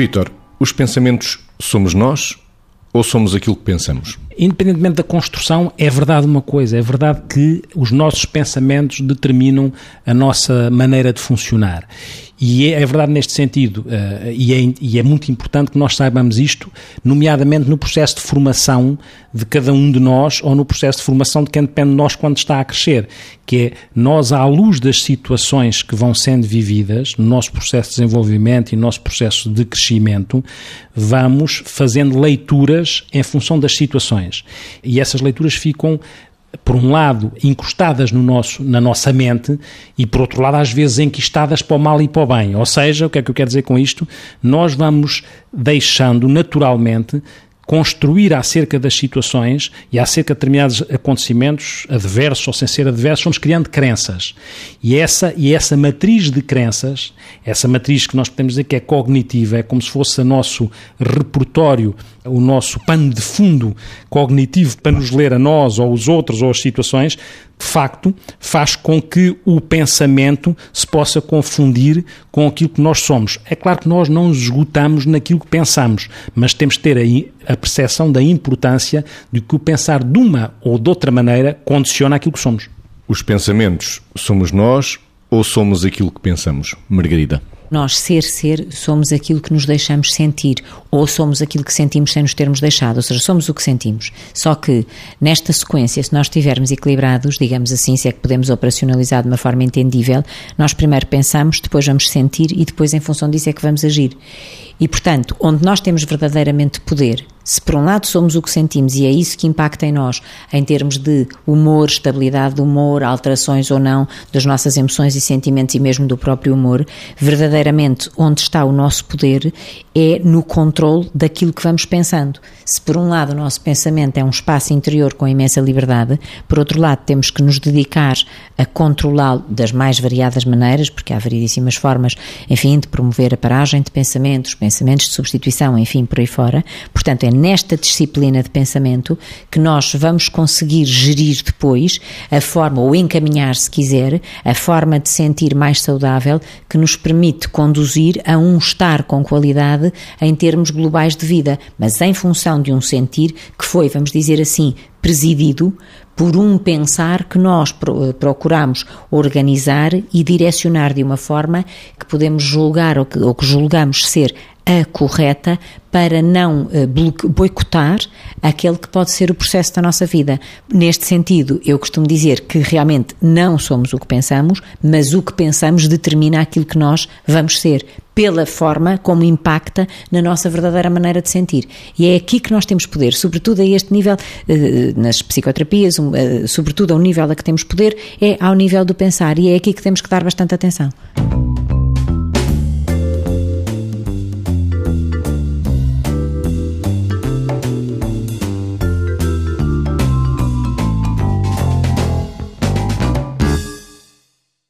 Vítor, os pensamentos somos nós ou somos aquilo que pensamos? Independentemente da construção, é verdade uma coisa: é verdade que os nossos pensamentos determinam a nossa maneira de funcionar. E é, é verdade neste sentido, uh, e, é, e, é, muito importante que nós saibamos isto, nomeadamente no processo de formação de cada um de nós ou no processo de formação de quem depende de nós quando está a crescer, que é nós, à luz das situações que vão sendo vividas, no nosso processo de desenvolvimento e no nosso processo de crescimento, vamos fazendo leituras em função das situações. E essas leituras ficam por um lado, encostadas no nosso, na nossa mente e, por outro lado, às vezes enquistadas para o mal e para o bem. Ou seja, o que é que eu quero dizer com isto? Nós vamos deixando naturalmente construir acerca das situações e acerca de determinados acontecimentos, adversos ou sem ser adversos, vamos criando crenças. E essa, e essa matriz de crenças, essa matriz que nós podemos dizer que é cognitiva, é como se fosse o nosso repertório, o nosso pano de fundo cognitivo para nos ler a nós ou os outros ou as situações, de facto, faz com que o pensamento se possa confundir com aquilo que nós somos. É claro que nós não nos esgotamos naquilo que pensamos, mas temos que ter aí a percepção da importância de que o pensar de uma ou de outra maneira condiciona aquilo que somos. Os pensamentos somos nós ou somos aquilo que pensamos? Margarida. Nós, ser, ser, somos aquilo que nos deixamos sentir, ou somos aquilo que sentimos sem nos termos deixado, ou seja, somos o que sentimos. Só que, nesta sequência, se nós estivermos equilibrados, digamos assim, se é que podemos operacionalizar de uma forma entendível, nós primeiro pensamos, depois vamos sentir e depois, em função disso, é que vamos agir. E, portanto, onde nós temos verdadeiramente poder, se por um lado somos o que sentimos e é isso que impacta em nós, em termos de humor, estabilidade do humor, alterações ou não das nossas emoções e sentimentos e mesmo do próprio humor, verdadeiramente onde está o nosso poder é no controle daquilo que vamos pensando. Se por um lado o nosso pensamento é um espaço interior com imensa liberdade, por outro lado temos que nos dedicar a controlá-lo das mais variadas maneiras, porque há variedíssimas formas, enfim, de promover a paragem de pensamentos, pensamentos de substituição, enfim, por aí fora. Portanto, é nesta disciplina de pensamento que nós vamos conseguir gerir depois a forma, ou encaminhar, se quiser, a forma de sentir mais saudável que nos permite conduzir a um estar com qualidade em termos globais de vida, mas em função de um sentir que foi, vamos dizer assim, presidido por um pensar que nós procuramos organizar e direcionar de uma forma que podemos julgar ou que, ou que julgamos ser a correta para não eh, boicotar aquele que pode ser o processo da nossa vida. Neste sentido, eu costumo dizer que realmente não somos o que pensamos, mas o que pensamos determina aquilo que nós vamos ser, pela forma como impacta na nossa verdadeira maneira de sentir. E é aqui que nós temos poder, sobretudo a este nível, eh, nas psicoterapias, eh, sobretudo ao nível a que temos poder, é ao nível do pensar, e é aqui que temos que dar bastante atenção.